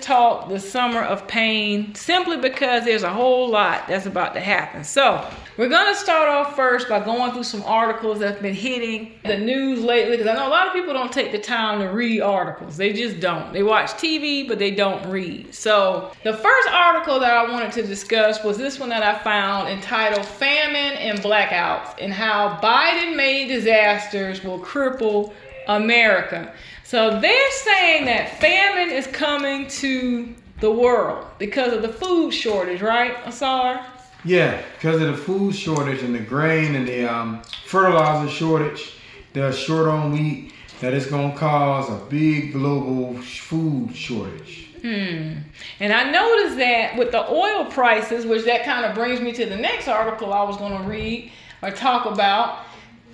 talk the summer of pain simply because there's a whole lot that's about to happen. So, we're going to start off first by going through some articles that's been hitting the news lately because I know a lot of people don't take the time to read articles. They just don't. They watch TV, but they don't read. So, the first article that I wanted to discuss was this one that I found entitled Famine and Blackouts and how Biden made disasters will cripple America. So they're saying that famine is coming to the world because of the food shortage, right, Asar? Yeah, because of the food shortage and the grain and the um, fertilizer shortage, they're short on wheat. That is going to cause a big global food shortage. Hmm. And I noticed that with the oil prices, which that kind of brings me to the next article I was going to read or talk about.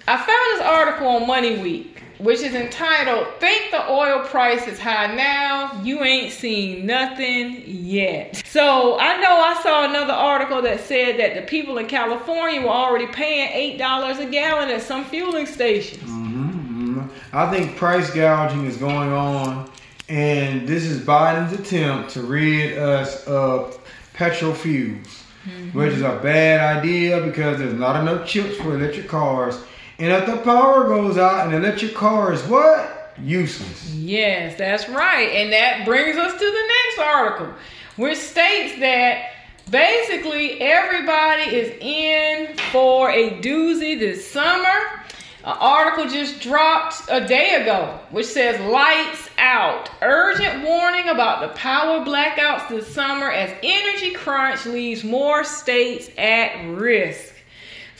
I found this article on Money Week which is entitled Think the Oil Price is High Now, You Ain't Seen Nothing Yet. So I know I saw another article that said that the people in California were already paying $8 a gallon at some fueling stations. Mm-hmm, mm-hmm. I think price gouging is going on, and this is Biden's attempt to rid us of petrol fuels. Mm-hmm. Which is a bad idea because there's not enough chips for electric cars and if the power goes out and electric car is what? Useless. Yes, that's right. And that brings us to the next article, which states that basically everybody is in for a doozy this summer. An article just dropped a day ago, which says lights out. Urgent warning about the power blackouts this summer as energy crunch leaves more states at risk.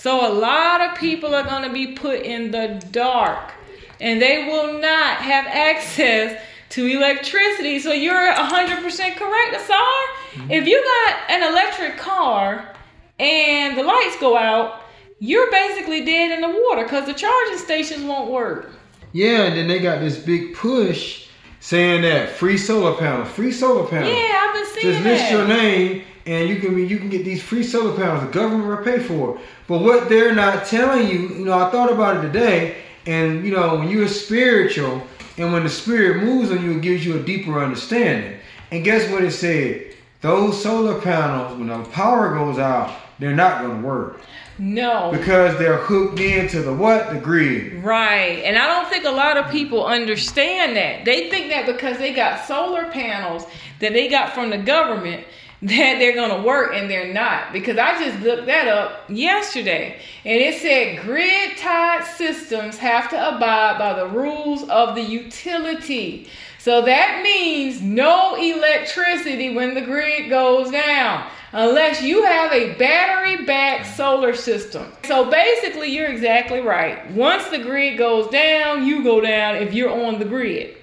So a lot of people are going to be put in the dark and they will not have access to electricity. So you're 100% correct, Asar. Mm-hmm. If you got an electric car and the lights go out, you're basically dead in the water because the charging stations won't work. Yeah, and then they got this big push saying that free solar panel, free solar panel. Yeah, I've been seeing that. Just list your name and you can you can get these free solar panels. The government will pay for it. But what they're not telling you, you know, I thought about it today, and you know, when you're spiritual, and when the spirit moves on you, it gives you a deeper understanding. And guess what it said? Those solar panels, when the power goes out, they're not going to work. No. Because they're hooked into the what? The grid. Right. And I don't think a lot of people understand that. They think that because they got solar panels that they got from the government that they're going to work and they're not because I just looked that up yesterday and it said grid tied systems have to abide by the rules of the utility. So that means no electricity when the grid goes down unless you have a battery backed solar system. So basically, you're exactly right. Once the grid goes down, you go down if you're on the grid.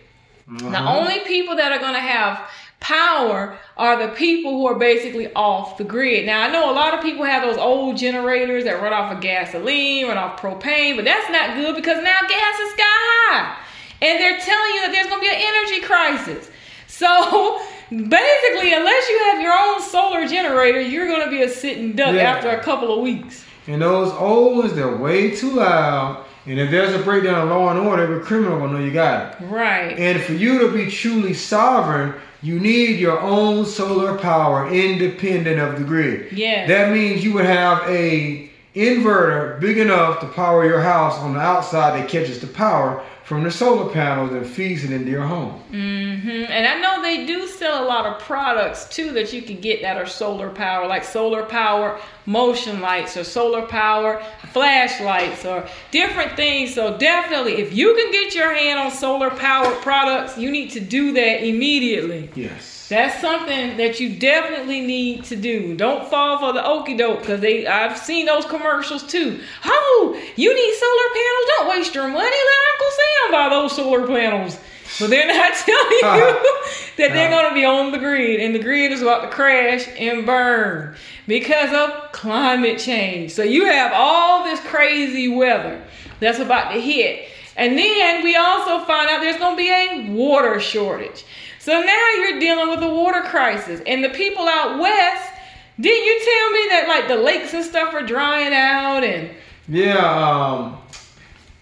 Uh-huh. The only people that are going to have power are the people who are basically off the grid. Now, I know a lot of people have those old generators that run off of gasoline, run off propane, but that's not good because now gas is sky high. And they're telling you that there's going to be an energy crisis. So, basically, unless you have your own solar generator, you're going to be a sitting duck yeah. after a couple of weeks. And those old ones, they're way too loud. And if there's a breakdown of law and order, every criminal will know you got it. Right. And for you to be truly sovereign, you need your own solar power independent of the grid. Yeah. That means you would have a inverter big enough to power your house on the outside that catches the power from the solar panels and feeds it into your home. Mm-hmm. And I know they do sell a lot of products too that you can get that are solar power, like solar power motion lights or solar power flashlights or different things. So definitely, if you can get your hand on solar power products, you need to do that immediately. Yes. That's something that you definitely need to do. Don't fall for the okey doke because they I've seen those commercials too. Oh, you need solar panels? Don't waste your money. Let Uncle Sam buy those solar panels. But they're not telling you uh-huh. that they're going to be on the grid and the grid is about to crash and burn because of climate change. So you have all this crazy weather that's about to hit. And then we also find out there's going to be a water shortage. So now you're dealing with a water crisis. And the people out west, didn't you tell me that like the lakes and stuff are drying out and Yeah, um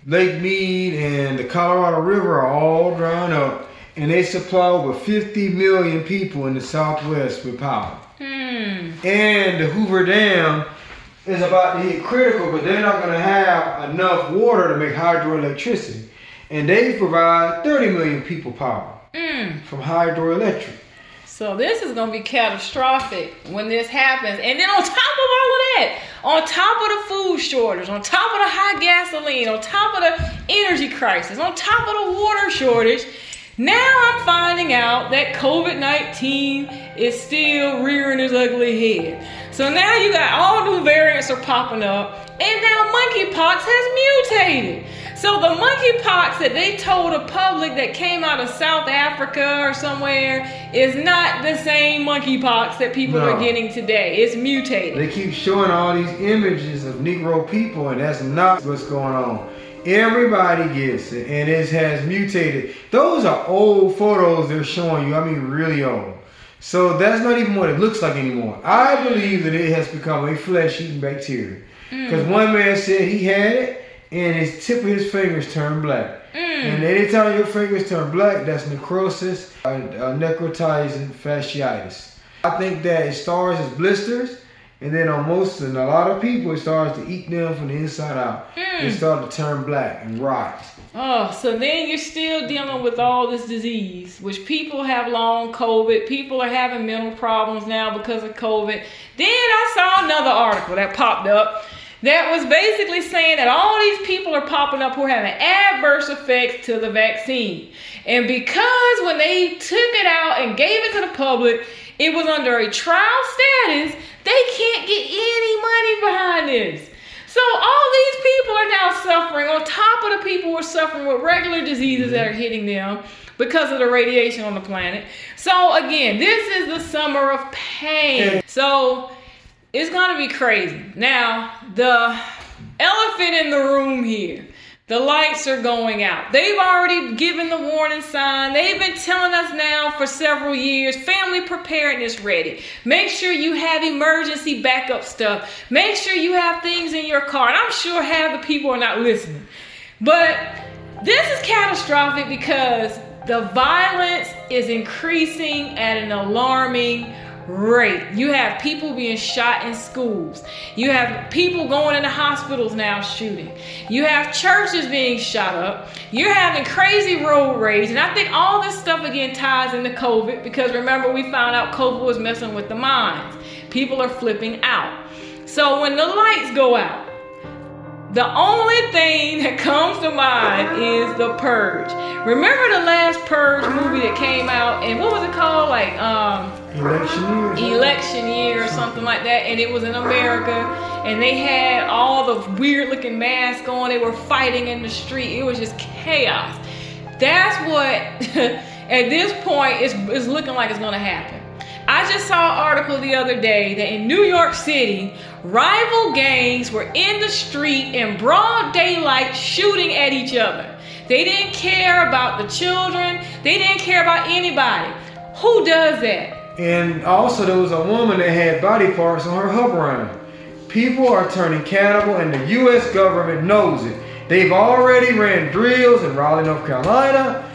Lake Mead and the Colorado River are all drying up. and they supply over 50 million people in the Southwest with power. Hmm. And the Hoover Dam is about to hit critical, but they're not going to have enough water to make hydroelectricity. And they provide 30 million people power Hmm. from hydroelectric. So this is gonna be catastrophic when this happens. And then on top of all of that, on top of the food shortage, on top of the high gasoline, on top of the energy crisis, on top of the water shortage, now I'm finding out that COVID-19 is still rearing its ugly head. So now you got all new variants are popping up, and now monkeypox has mutated. So the monkeypox that they told the public that came out of South Africa or somewhere is not the same monkeypox that people No. are getting today. It's mutated. They keep showing all these images of Negro people, and that's not what's going on. Everybody gets it, and it has mutated. Those are old photos they're showing you. I mean, really old. So that's not even what it looks like anymore. I believe that it has become a flesh-eating bacteria. Because one man said he had it, and his tip of his fingers turned black. And anytime your fingers turn black, that's necrosis, uh, uh, necrotizing fasciitis. I think that it starts as blisters, and then on most and a lot of people, it starts to eat them from the inside out. Hmm. They start to turn black and rot. Oh, so then you're still dealing with all this disease, which people have long COVID. People are having mental problems now because of COVID. Then I saw another article that popped up that was basically saying that all these people are popping up who are having adverse effects to the vaccine. And because when they took it out and gave it to the public, it was under a trial status, they can't get any money behind this. So all these people are now suffering on top of the people who are suffering with regular diseases that are mm-hmm. hitting them because of the radiation on the planet. So again, this is the summer of pain. So it's gonna be crazy. Now, the elephant in the room here. The lights are going out. They've already given the warning sign. They've been telling us now for several years family preparedness ready. Make sure you have emergency backup stuff. Make sure you have things in your car. And I'm sure half the people are not listening. But this is catastrophic because the violence is increasing at an alarming rate. You have people being shot in schools. You have people going into hospitals now shooting. You have churches being shot up. You're having crazy road rage. And I think all this stuff again ties into COVID because remember, we found out COVID was messing with the minds. People are flipping out. So when the lights go out, the only thing that comes to mind is the purge. Remember the last purge movie that came out and what was it called? Like um Election year. election year or something like that and it was in america and they had all the weird looking masks on. They were fighting in the street. It was just chaos. That's what at this point is, is looking like it's going to happen. I just saw an article the other day that in new york city rival gangs were in the street in broad daylight shooting at each other they didn't care about the children they didn't care about anybody who does that And also, there was a woman that had body parts on her Hoveround. People are turning cannibal, and the U.S. government knows it. They've already ran drills in Raleigh, North Carolina,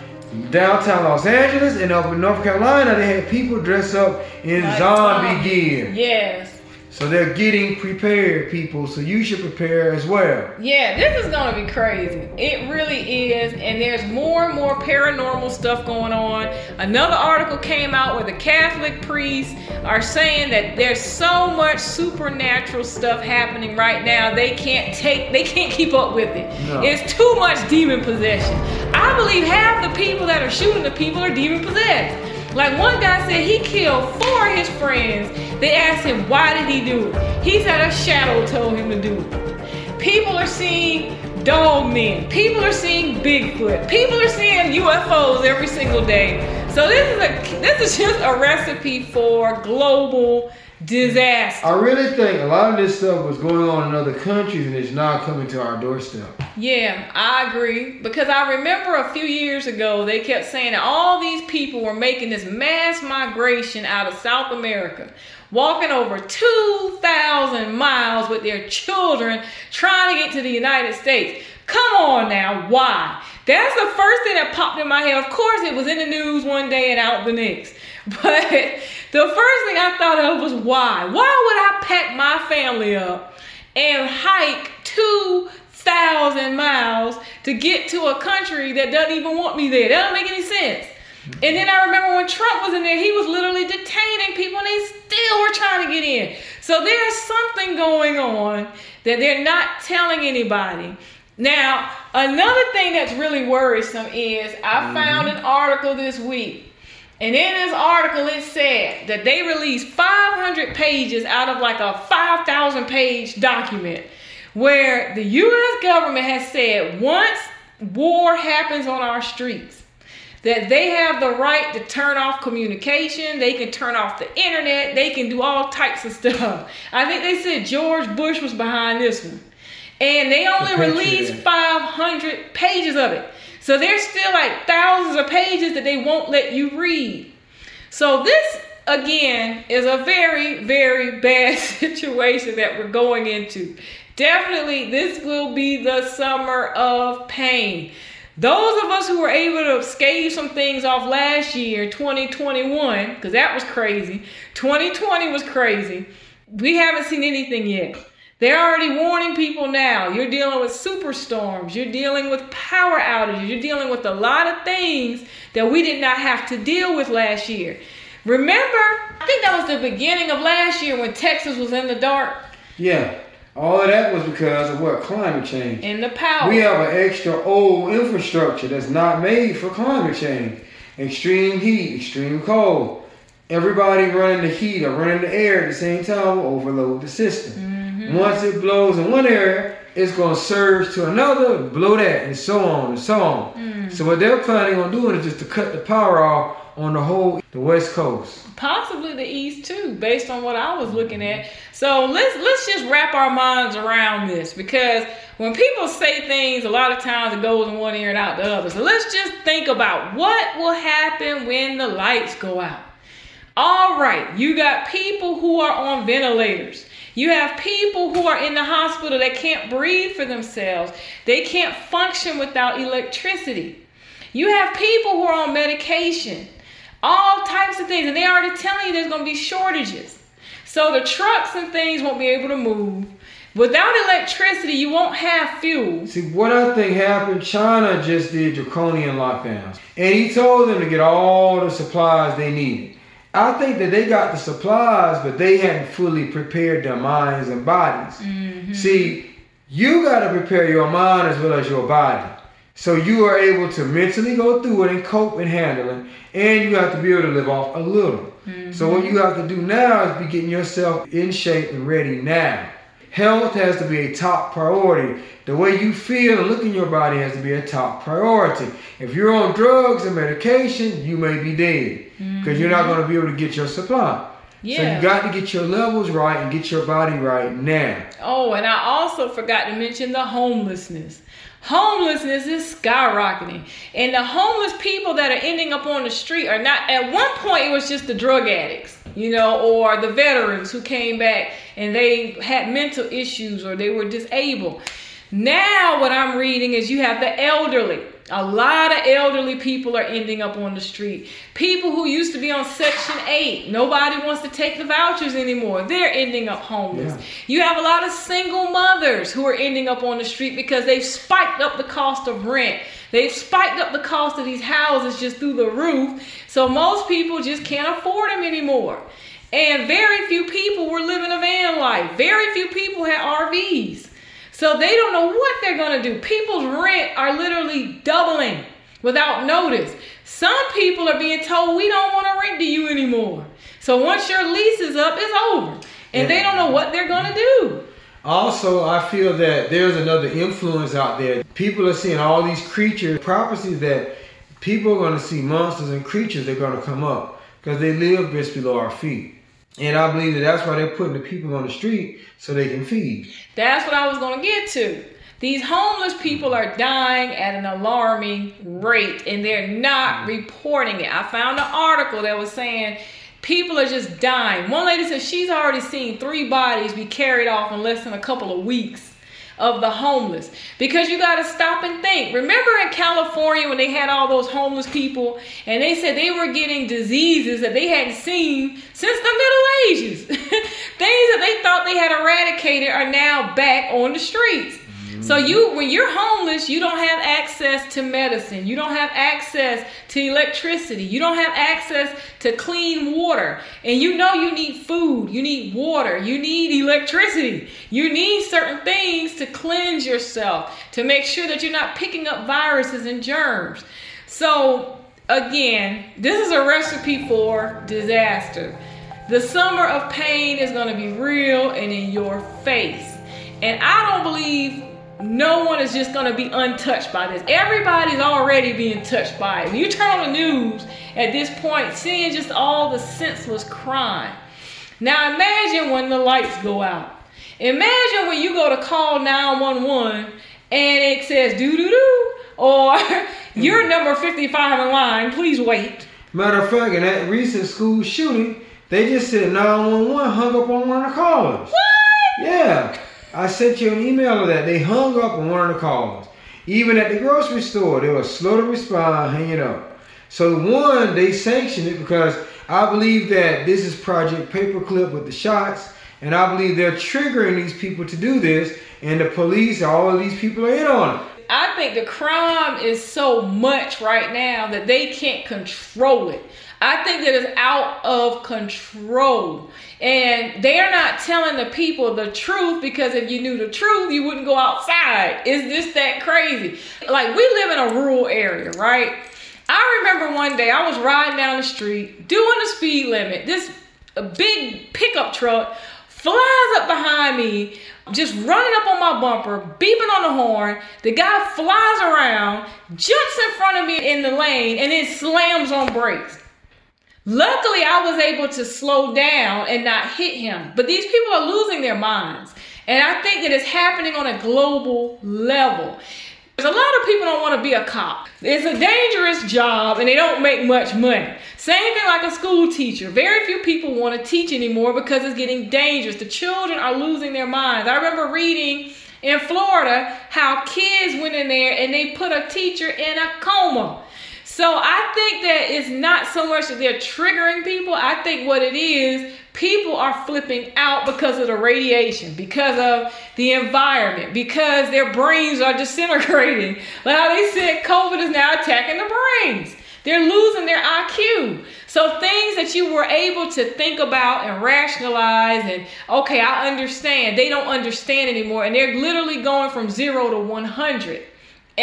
downtown Los Angeles, and up in North Carolina, they had people dress up in Like zombie uh, gear. yes So they're getting prepared, people. So you should prepare as well. Yeah, this is gonna be crazy. It really is, and there's more and more paranormal stuff going on. Another article came out where the Catholic priests are saying that there's so much supernatural stuff happening right now. They can't take, they can't keep up with it. No. It's too much demon possession. I believe half the people that are shooting the people are demon possessed. Like one guy said he killed four of his friends. They asked him why did he do it. He said a shadow told him to do it. People are seeing dog men. People are seeing Bigfoot. People are seeing UFOs every single day. So this is a this is just a recipe for global disaster. I really think a lot of this stuff was going on in other countries, and it's now coming to our doorstep. Yeah, I agree. Because I remember a few years ago, they kept saying that all these people were making this mass migration out of South America, walking over 2,000 miles with their children trying to get to the United States. Come on now, why? That's the first thing that popped in my head. Of course, it was in the news one day and out the next. But the first thing I thought of was why? Why would I pack my family up and hike 2,000 miles to get to a country that doesn't even want me there? That don't make any sense. And then I remember when Trump was in there, he was literally detaining people and they still were trying to get in. So there's something going on that they're not telling anybody. Now, another thing that's really worrisome is I mm-hmm. found an article this week. And in this article, it said that they released 500 pages out of like a 5,000 page document where the U.S. government has said once war happens on our streets, that they have the right to turn off communication, they can turn off the internet, they can do all types of stuff. I think they said George Bush was behind this one. And they only the released 500 pages of it. So there's still like thousands of pages that they won't let you read. So this again is a very very bad situation that we're going into. Definitely this will be the summer of pain. Those of us who were able to scave some things off last year, 2021, because that was crazy. 2020 was crazy. We haven't seen anything yet. They're already warning people now. You're dealing with superstorms. You're dealing with power outages. You're dealing with a lot of things that we did not have to deal with last year. Remember, I think that was the beginning of last year when Texas was in the dark. Yeah. All of that was because of what? Climate change. And the power. We have an extra old infrastructure that's not made for climate change. Extreme heat, extreme cold. Everybody running the heat or running the air at the same time will overload the system. Mm-hmm. Once it blows in one area, it's going to surge to another, blow that, and so on and so on. Mm. So what they're planning on doing is just to cut the power off on the whole the west coast. Possibly the east too based on what i was looking at. So let's let's just wrap our minds around this because when people say things a lot of times it goes in one ear and out the other. So let's just think about what will happen when the lights go out. All right you got people who are on ventilators you have people who are in the hospital that can't breathe for themselves they can't function without electricity you have people who are on medication all types of things. And they're already telling you there's going to be shortages. So the trucks and things won't be able to move. Without electricity, you won't have fuel. See, what I think happened, China just did draconian lockdowns. And he told them to get all the supplies they needed. I think that they got the supplies, but they hadn't fully prepared their minds and bodies. Mm-hmm. See, you got to prepare your mind as well as your body. So you are able to mentally go through it and cope and handle it, and you have to be able to live off a little. Mm-hmm. So what you have to do now is be getting yourself in shape and ready now. Health has to be a top priority. The way you feel and look in your body has to be a top priority. If you're on drugs and medication, you may be dead because mm-hmm. you're not going to be able to get your supply. Yeah. So you got to get your levels right and get your body right now. Oh, and I also forgot to mention the homelessness homelessness is skyrocketing. And the homeless people that are ending up on the street are not at one point it was just the drug addicts you know or the veterans who came back and they had mental issues or they were disabled now what i'm reading is you have the elderly a lot of elderly people are ending up on the street. People who used to be on Section 8, nobody wants to take the vouchers anymore. They're ending up homeless. Yeah. You have a lot of single mothers who are ending up on the street because they've spiked up the cost of rent. They've spiked up the cost of these houses just through the roof. So most people just can't afford them anymore. And very few people were living a van life. Very few people had RVs. So they don't know what they're going to do. People's rent are literally doubling without notice. Some people are being told we don't want to rent to you anymore. So once your lease is up, it's over. And yeah. they don't know what they're going to do. Also, I feel that there's another influence out there. People are seeing all these creatures, prophecies that people are going to see monsters and creatures that are going to come up because they live just below our feet. And I believe that that's why they're putting the people on the street so they can feed. That's what I was going to get to. These homeless people are dying at an alarming rate and they're not mm. reporting it. I found an article that was saying people are just dying. One lady said she's already seen three bodies be carried off in less than a couple of weeks. Of the homeless because you got to stop and think. Remember in California when they had all those homeless people and they said they were getting diseases that they hadn't seen since the Middle Ages. Things that they thought they had eradicated are now back on the streets. So you when you're homeless, you don't have access to medicine. You don't have access to electricity. You don't have access to clean water. And you know you need food, you need water, you need electricity. You need certain things to cleanse yourself, to make sure that you're not picking up viruses and germs. So again, this is a recipe for disaster. The summer of pain is going to be real and in your face. And I don't believe no one is just going to be untouched by this. Everybody's already being touched by it. When you turn on the news at this point, seeing just all the senseless crime. Now imagine when the lights go out. Imagine when you go to call 911 and it says doo doo doo or you're mm. number 55 in line, please wait. Matter of fact, in that recent school shooting, they just said 911 hung up on one of the callers. What? Yeah. I sent you an email of that. They hung up on one of the callers. Even at the grocery store, they were slow to respond, hanging up. So one, they sanctioned it because I believe that this is Project Paperclip with the shots, and I believe they're triggering these people to do this, and the police, all of these people are in on it. I think the crime is so much right now that they can't control it. I think that it's out of control. And they're not telling the people the truth because if you knew the truth, you wouldn't go outside. Is this that crazy? Like, we live in a rural area, right? I remember one day I was riding down the street doing the speed limit. This big pickup truck flies up behind me, just running up on my bumper, beeping on the horn. The guy flies around, jumps in front of me in the lane, and then slams on brakes. Luckily, I was able to slow down and not hit him. But these people are losing their minds. And I think that it's happening on a global level. There's a lot of people don't want to be a cop. It's a dangerous job and they don't make much money. Same thing like a school teacher. Very few people want to teach anymore because it's getting dangerous. The children are losing their minds. I remember reading in Florida how kids went in there and they put a teacher in a coma so I think that it's not so much that they're triggering people. I think what it is, people are flipping out because of the radiation, because of the environment, because their brains are disintegrating. Like how they said COVID is now attacking the brains. They're losing their IQ. So things that you were able to think about and rationalize and okay, I understand. They don't understand anymore and they're literally going from 0 to 100.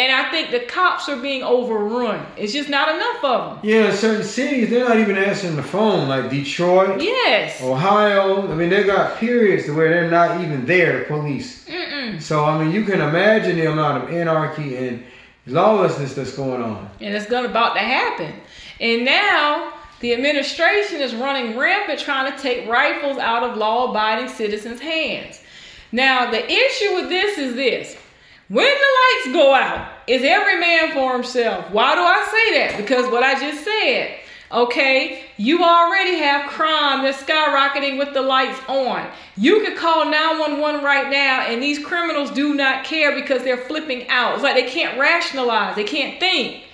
And I think the cops are being overrun. It's just not enough of them. Yeah, certain cities they're not even answering the phone, like Detroit, yes, Ohio. I mean, they got periods to where they're not even there. The police. Mm-mm. So I mean, you can imagine the amount of anarchy and lawlessness that's going on. And it's going about to happen. And now the administration is running rampant, trying to take rifles out of law-abiding citizens' hands. Now the issue with this is this. When the lights go out, is every man for himself. Why do I say that? Because what I just said. Okay, you already have crime that's skyrocketing with the lights on. You could call 911 right now, and these criminals do not care because they're flipping out. It's like they can't rationalize, they can't think.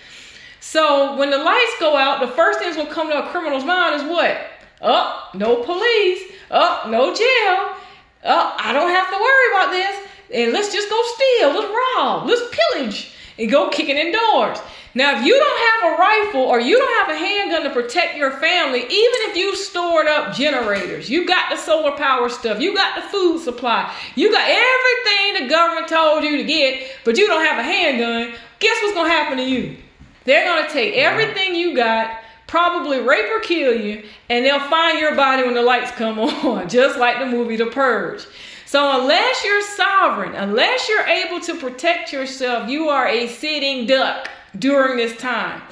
So when the lights go out, the first things will come to a criminal's mind is what? Oh, no police. Oh, no jail. Oh, I don't have to worry about this and let's just go steal, let's rob, let's pillage, and go kicking in doors. Now, if you don't have a rifle or you don't have a handgun to protect your family, even if you stored up generators, you got the solar power stuff, you got the food supply, you got everything the government told you to get, but you don't have a handgun, guess what's to happen to you? They're to take everything you got, probably rape or kill you, and they'll find your body when the lights come on, just like the movie The Purge. So, unless you're sovereign, unless you're able to protect yourself, you are a sitting duck during this time.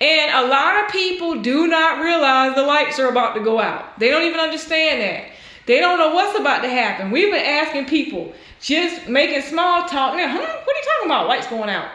And a lot of people do not realize the lights are about to go out. They don't even understand that. They don't know what's about to happen. We've been asking people, just making small talk. Now, huh? What are you talking about? Lights going out.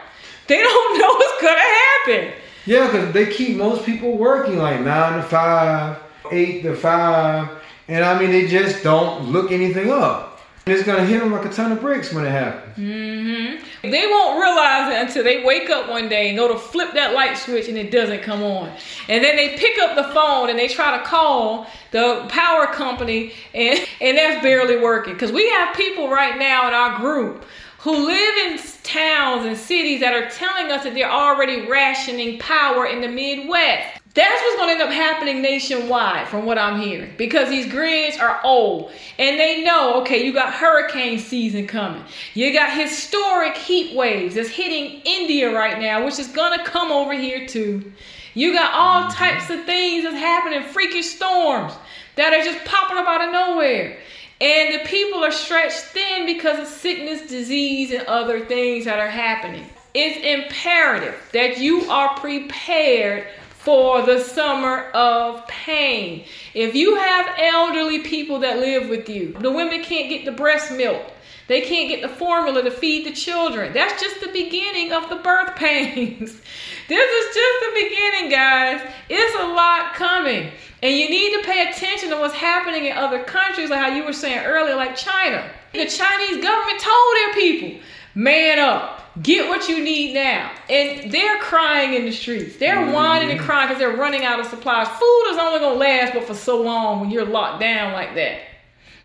They don't know what's gonna happen. Yeah, because they keep most people working like nine to five, eight to five, and I mean they just don't look anything up. And it's gonna hit them like a ton of bricks when it happens. Mm-hmm. They won't realize it until they wake up one day and go to flip that light switch and it doesn't come on. And then they pick up the phone and they try to call the power company and, and that's barely working. Because we have people right now in our group who live in towns and cities that are telling us that they're already rationing power in the Midwest. That's what's going to end up happening nationwide, from what I'm hearing, because these grids are old and they know okay, you got hurricane season coming, you got historic heat waves that's hitting India right now, which is going to come over here too. You got all types of things that's happening, freakish storms that are just popping up out of nowhere. And the people are stretched thin because of sickness, disease, and other things that are happening. It's imperative that you are prepared for the summer of pain. If you have elderly people that live with you, the women can't get the breast milk. They can't get the formula to feed the children. That's just the beginning of the birth pains. this is just the beginning, guys. It's a lot coming. And you need to pay attention to what's happening in other countries, like how you were saying earlier, like China. The Chinese government told their people, man up. Get what you need now. And they're crying in the streets. They're mm-hmm. whining and crying because they're running out of supplies. Food is only going to last but for so long when you're locked down like that.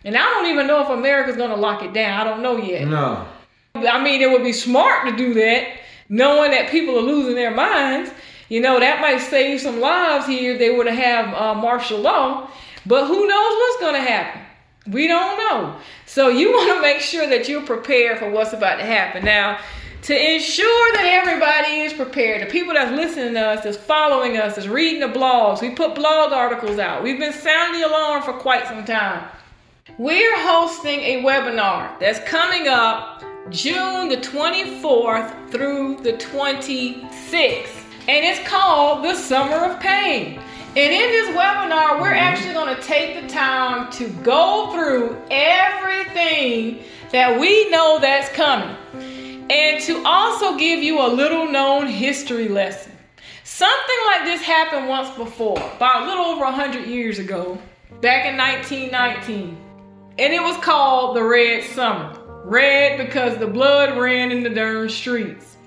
And I don't even know if America's going to lock it down. I don't know yet. No. I mean, it would be smart to do that, knowing that people are losing their minds. You know, that might save some lives here if they were to have uh, martial law. But who knows what's going to happen? We don't know. So you want to make sure that you're prepared for what's about to happen. Now, to ensure that everybody is prepared, the people that's listening to us, that's following us, that's reading the blogs, we put blog articles out. We've been sounding the alarm for quite some time. We're hosting a webinar that's coming up June the 24th through the 26th, and it's called The Summer of Pain. And in this webinar, we're actually going to take the time to go through everything that we know that's coming and to also give you a little known history lesson. Something like this happened once before, about a little over 100 years ago, back in 1919. And it was called the Red Summer. Red because the blood ran in the darn streets.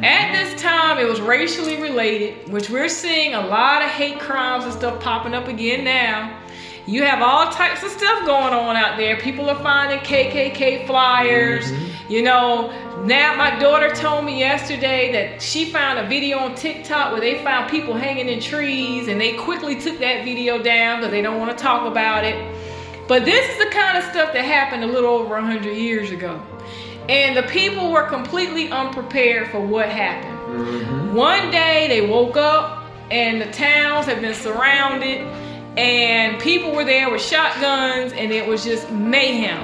At this time, it was racially related, which we're seeing a lot of hate crimes and stuff popping up again now. You have all types of stuff going on out there. People are finding KKK flyers. Mm-hmm. You know, now my daughter told me yesterday that she found a video on TikTok where they found people hanging in trees and they quickly took that video down because they don't want to talk about it. But this is the kind of stuff that happened a little over 100 years ago. And the people were completely unprepared for what happened. Mm-hmm. One day they woke up and the towns had been surrounded and people were there with shotguns and it was just mayhem.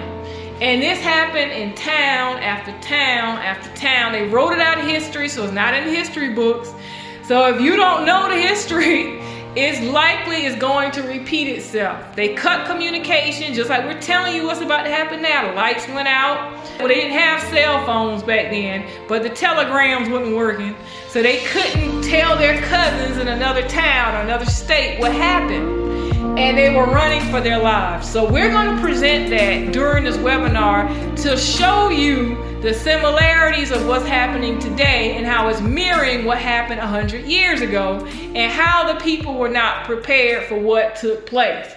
And this happened in town after town after town. They wrote it out of history, so it's not in the history books. So if you don't know the history, it's likely is going to repeat itself. They cut communication, just like we're telling you what's about to happen now. The lights went out. Well, they didn't have cell phones back then, but the telegrams wasn't working. So they couldn't tell their cousins in another town or another state what happened and they were running for their lives. So we're going to present that during this webinar to show you the similarities of what's happening today and how it's mirroring what happened 100 years ago and how the people were not prepared for what took place.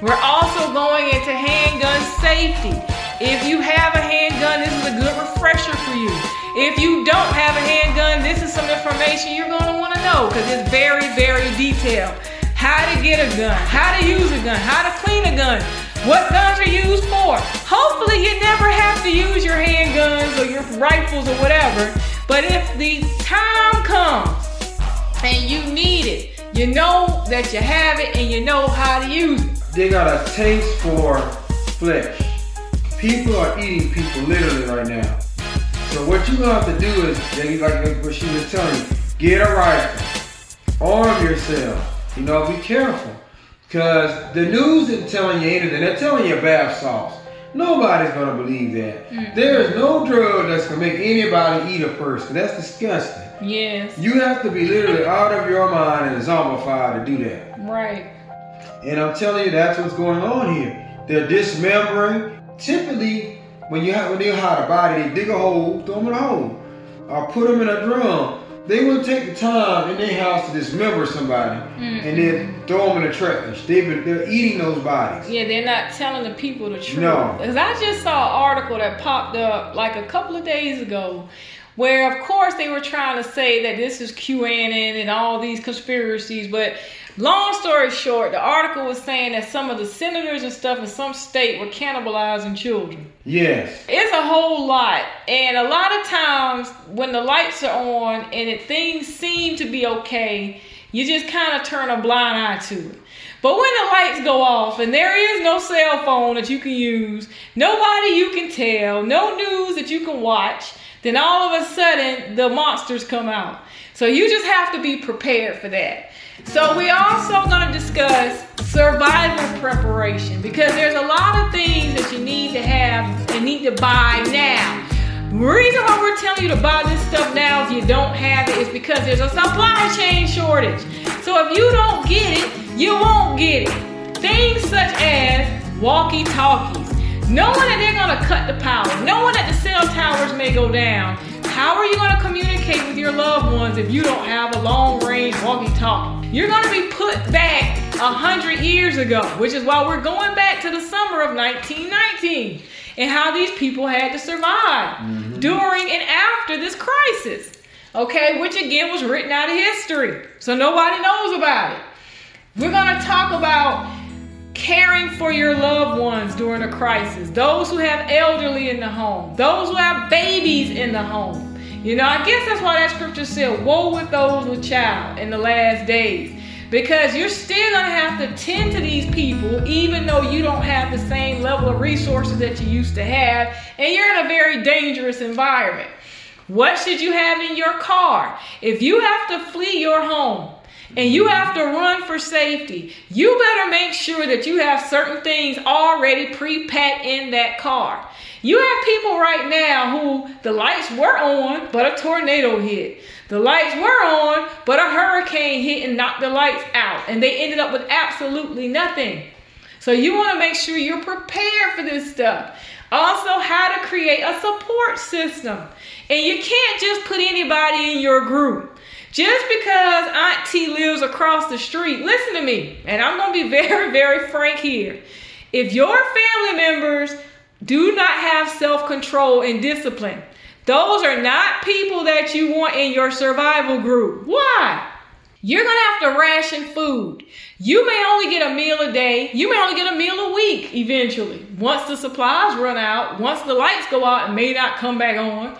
We're also going into handgun safety. If you have a handgun, this is a good refresher for you. If you don't have a handgun, this is some information you're going to want to know because it's very, very detailed how to get a gun, how to use a gun, how to clean a gun, what guns are used for. Hopefully, you never have to use your handguns or your rifles or whatever. But if the time comes and you need it, you know that you have it and you know how to use it. They got a taste for flesh. People are eating people literally right now. So what you're gonna have to do is, like what she was telling you, get a rifle, arm yourself, you know, be careful. Because the news isn't telling you anything. They're telling you bath salts. Nobody's going to believe that. Mm-hmm. There is no drug that's going to make anybody eat a person. That's disgusting. Yes. You have to be literally out of your mind and zombified to do that. Right. And I'm telling you, that's what's going on here. They're dismembering, typically when you have when they hide a body, they dig a hole, throw them in a hole, or put them in a drum. They will take the time in their house to dismember somebody Mm. and then throw them in the trash. They've been, they're eating those bodies. Yeah, they're not telling the people the truth. No. Because I just saw an article that popped up like a couple of days ago where, of course, they were trying to say that this is QAnon and all these conspiracies. But long story short, the article was saying that some of the senators and stuff in some state were cannibalizing children. Yes. It's a whole lot. And a lot of times when the lights are on and it, things seem to be okay, you just kind of turn a blind eye to it. But when the lights go off and there is no cell phone that you can use, nobody you can tell, no news that you can watch, then all of a sudden the monsters come out. So you just have to be prepared for that. So we also going to discuss survival preparation because there's a lot of things that you need to have and need to buy now. The reason why we're telling you to buy this stuff now if you don't have it is because there's a supply chain shortage. So if you don't get it, you won't get it. Things such as walkie talkies, knowing that they're going to cut the power, knowing that the cell towers may go down. How are you going to communicate with your loved ones if you don't have a long range walkie talkie? You're going to be put back a hundred years ago, which is why we're going back to the summer of 1919 and how these people had to survive mm-hmm. during and after this crisis. Okay, which again was written out of history, so nobody knows about it. We're going to talk about caring for your loved ones during a crisis, those who have elderly in the home, those who have babies in the home. You know, I guess that's why that scripture said, Woe with those with child in the last days. Because you're still going to have to tend to these people, even though you don't have the same level of resources that you used to have, and you're in a very dangerous environment. What should you have in your car? If you have to flee your home, and you have to run for safety, you better make sure that you have certain things already pre packed in that car. You have people right now who the lights were on, but a tornado hit. The lights were on, but a hurricane hit and knocked the lights out, and they ended up with absolutely nothing. So you want to make sure you're prepared for this stuff. Also, how to create a support system. And you can't just put anybody in your group. Just because Auntie lives across the street, listen to me, and I'm going to be very, very frank here. If your family members do not have self control and discipline, those are not people that you want in your survival group. Why? You're to have to ration food. You may only get a meal a day. You may only get a meal a week eventually. Once the supplies run out, once the lights go out and may not come back on.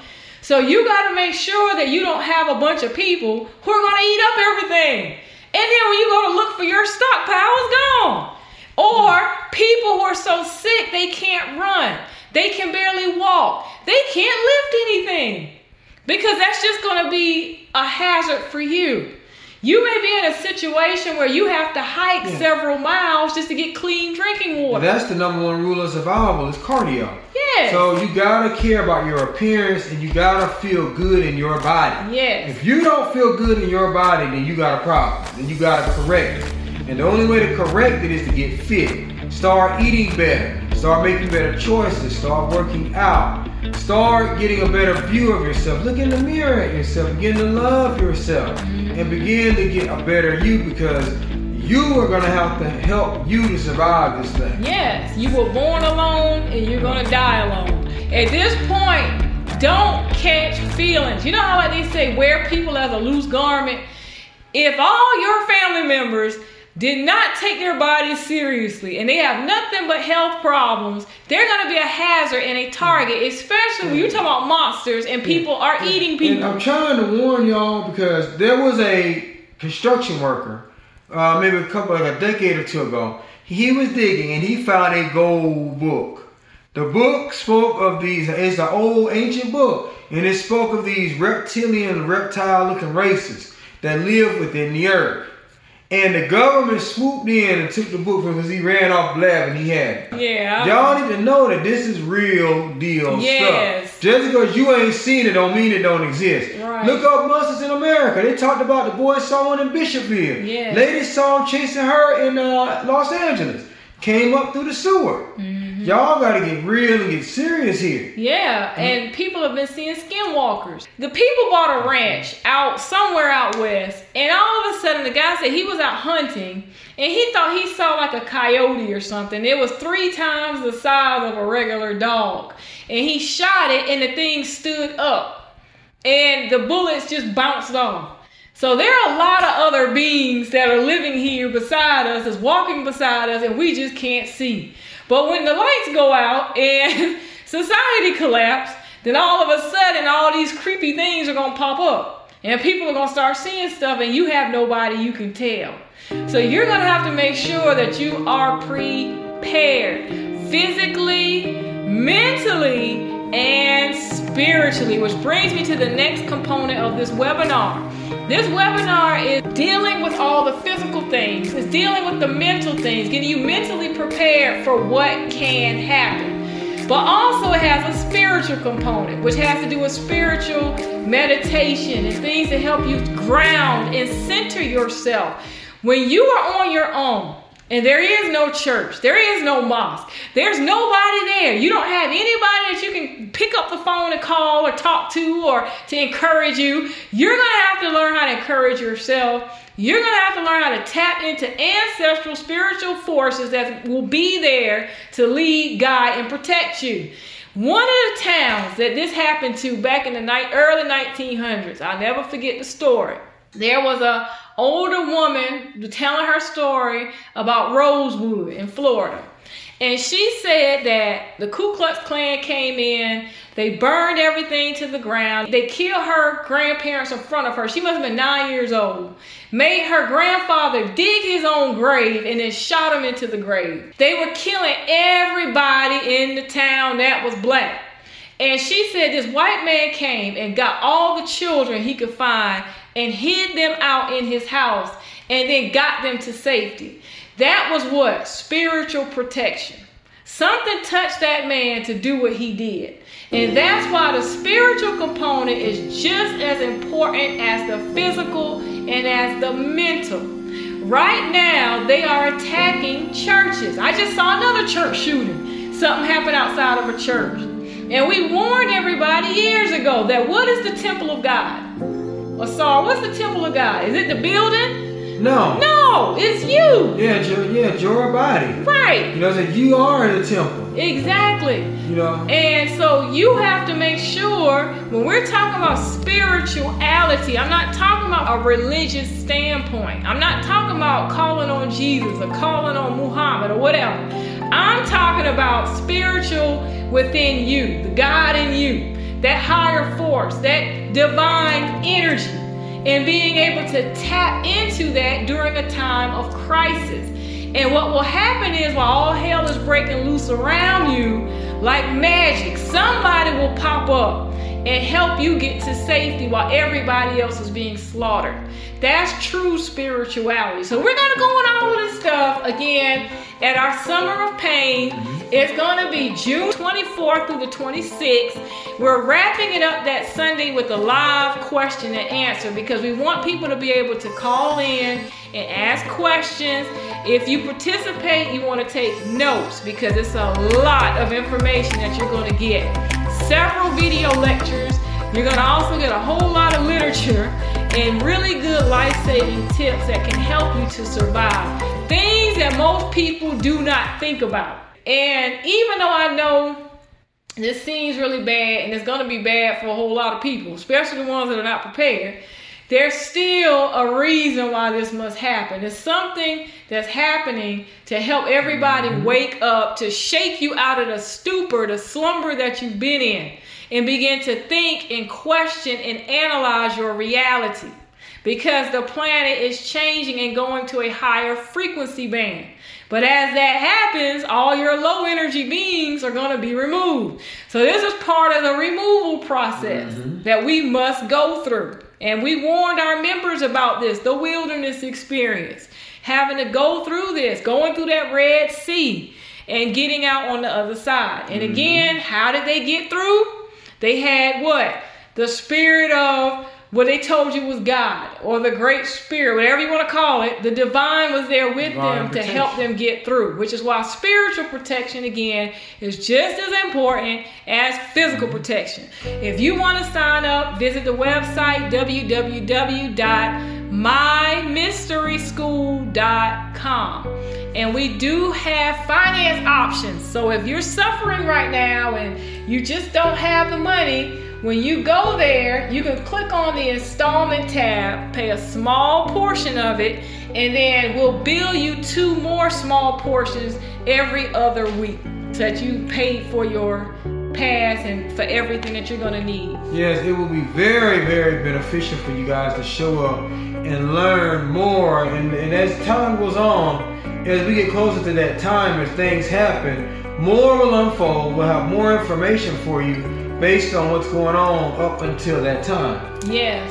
So you got to make sure that you don't have a bunch of people who are going to eat up everything. And then when you go to look for your stockpile, it's gone. Or people who are so sick they can't run. They can barely walk. They can't lift anything. Because that's just going to be a hazard for you. You may be in a situation where you have to hike Yeah. several miles just to get clean drinking water. That's the number one rule of survival is cardio. yes. So you gotta care about your appearance and you gotta feel good in your body. yes. If you don't feel good in your body, then you got a problem. Then you gotta correct it. And the only way to correct it is to get fit. Start eating better. Start making better choices. Start working out. Start getting a better view of yourself. Look in the mirror at yourself. Begin to love yourself. And begin to get a better you because you are gonna have to help you to survive this thing. Yes, you were born alone and you're gonna die alone. At this point, don't catch feelings. You know how like they say wear people as a loose garment? If all your family members did not take their bodies seriously and they have nothing but health problems, they're gonna be a hazard and a target, especially when you talk about monsters and people are eating people. I'm trying to warn y'all because there was a construction worker, uh, maybe a couple like a decade or two ago. He was digging and he found a gold book. The book spoke of these. It's an old ancient book, and it spoke of these reptilian, reptile-looking races that live within the earth. And the government swooped in and took the book from because he ran off blabbing. He had it. Yeah. Y'all need to know that this is real deal Yes. stuff. Just because you ain't seen it don't mean it don't exist. Right. Look up monsters in America. They talked about the boy saw one in Bishopville. Yes. Lady saw him chasing her in uh, Los Angeles. Came up through the sewer. Mm-hmm. Y'all got to get real and get serious here. Yeah, mm-hmm. and people have been seeing skinwalkers. The people bought a ranch out somewhere out west, and all of a sudden the guy said he was out hunting and he thought he saw like a coyote or something. It was three times the size of a regular dog. And he shot it and the thing stood up. And the bullets just bounced off. So there are a lot of other beings that are living here beside us, is walking beside us, and we just can't see. But when the lights go out and society collapse, then all of a sudden all these creepy things are gonna pop up. And people are gonna start seeing stuff, and you have nobody you can tell. So you're gonna have to make sure that you are prepared physically, mentally, and spiritually, which brings me to the next component of this webinar. This webinar is dealing with all the physical things, it's dealing with the mental things, getting you mentally prepared for what can happen. But also, it has a spiritual component, which has to do with spiritual meditation and things that help you ground and center yourself. When you are on your own, and there is no church, there is no mosque, there's nobody there. You don't have anybody that you can pick up the phone and call or talk to or to encourage you. You're going to have to learn how to encourage yourself. You're going to have to learn how to tap into ancestral spiritual forces that will be there to lead, guide, and protect you. One of the towns that this happened to back in the night, early 1900s, I'll never forget the story. There was a older woman telling her story about Rosewood in Florida. And she said that the Ku Klux Klan came in, they burned everything to the ground, they killed her grandparents in front of her. She must have been nine years old. Made her grandfather dig his own grave and then shot him into the grave. They were killing everybody in the town that was black. And she said this white man came and got all the children he could find and hid them out in his house and then got them to safety. That was what? Spiritual protection. Something touched that man to do what he did. And that's why the spiritual component is just as important as the physical and as the mental. Right now, they are attacking churches. I just saw another church shooting. Something happened outside of a church. And we warned everybody years ago that what is the temple of God? Asar, what's the temple of God? Is it the building? No. No, it's you. Yeah, jo- yeah, your body. Right. You know, that you are the temple. Exactly. You know. And so you have to make sure when we're talking about spirituality, I'm not talking about a religious standpoint. I'm not talking about calling on Jesus or calling on Muhammad or whatever. I'm talking about spiritual within you, the God in you, that higher force, that divine energy, and being able to tap into that during a time of crisis. And what will happen is while all hell is breaking loose around you, like magic, somebody will pop up and help you get to safety while everybody else is being slaughtered. That's true spirituality. So we're gonna go on all of this stuff again at our Summer of Pain. Mm-hmm. It's gonna be June 24th through the 26th. We're wrapping it up that Sunday with a live question and answer because we want people to be able to call in and ask questions. If you participate, you want to take notes because it's a lot of information that you're going to get. Several video lectures. You're going to also get a whole lot of literature and really good life saving tips that can help you to survive. Things that most people do not think about. And even though I know this seems really bad and it's going to be bad for a whole lot of people, especially the ones that are not prepared there's still a reason why this must happen. It's something that's happening to help everybody mm-hmm. wake up, to shake you out of the stupor, the slumber that you've been in, and begin to think and question and analyze your reality. Because the planet is changing and going to a higher frequency band. But as that happens, all your low energy beings are going to be removed. So, this is part of the removal process mm-hmm. that we must go through. And we warned our members about this the wilderness experience, having to go through this, going through that Red Sea and getting out on the other side. And mm-hmm. again, how did they get through? They had what? The spirit of what they told you was God or the Great Spirit, whatever you want to call it, the divine was there with Divine them to help them get through, which is why spiritual protection, again, is just as important as physical Mm-hmm. protection. If you want to sign up, visit the website www.mymysteryschool.com. And we do have finance options. So if you're suffering right now and you just don't have the money, when you go there, you can click on the installment tab, pay a small portion of it, and then we'll bill you two more small portions every other week so that you paid for your pass and for everything that you're going to need. Yes, it will be very, very beneficial for you guys to show up and learn more. And, and as time goes on, as we get closer to that time, as things happen, more will unfold. We'll have more information for you based on what's going on up until that time. Yes,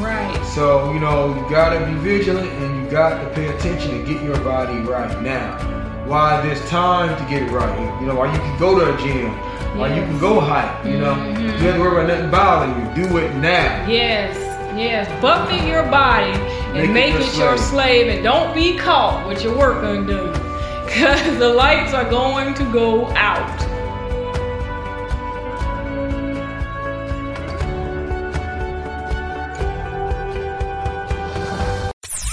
right. So, you know, you gotta be vigilant and you got to pay attention to get your body right now. While there's time to get it right. You know, while you can go to a gym, while you can go hike, you know, Mhm. you don't have to worry about nothing bothering you. Do it now. Yes, yes. Buffet your body and Make make, it it, your your slave. slave and don't be caught with your work undone. Because the lights are going to go out.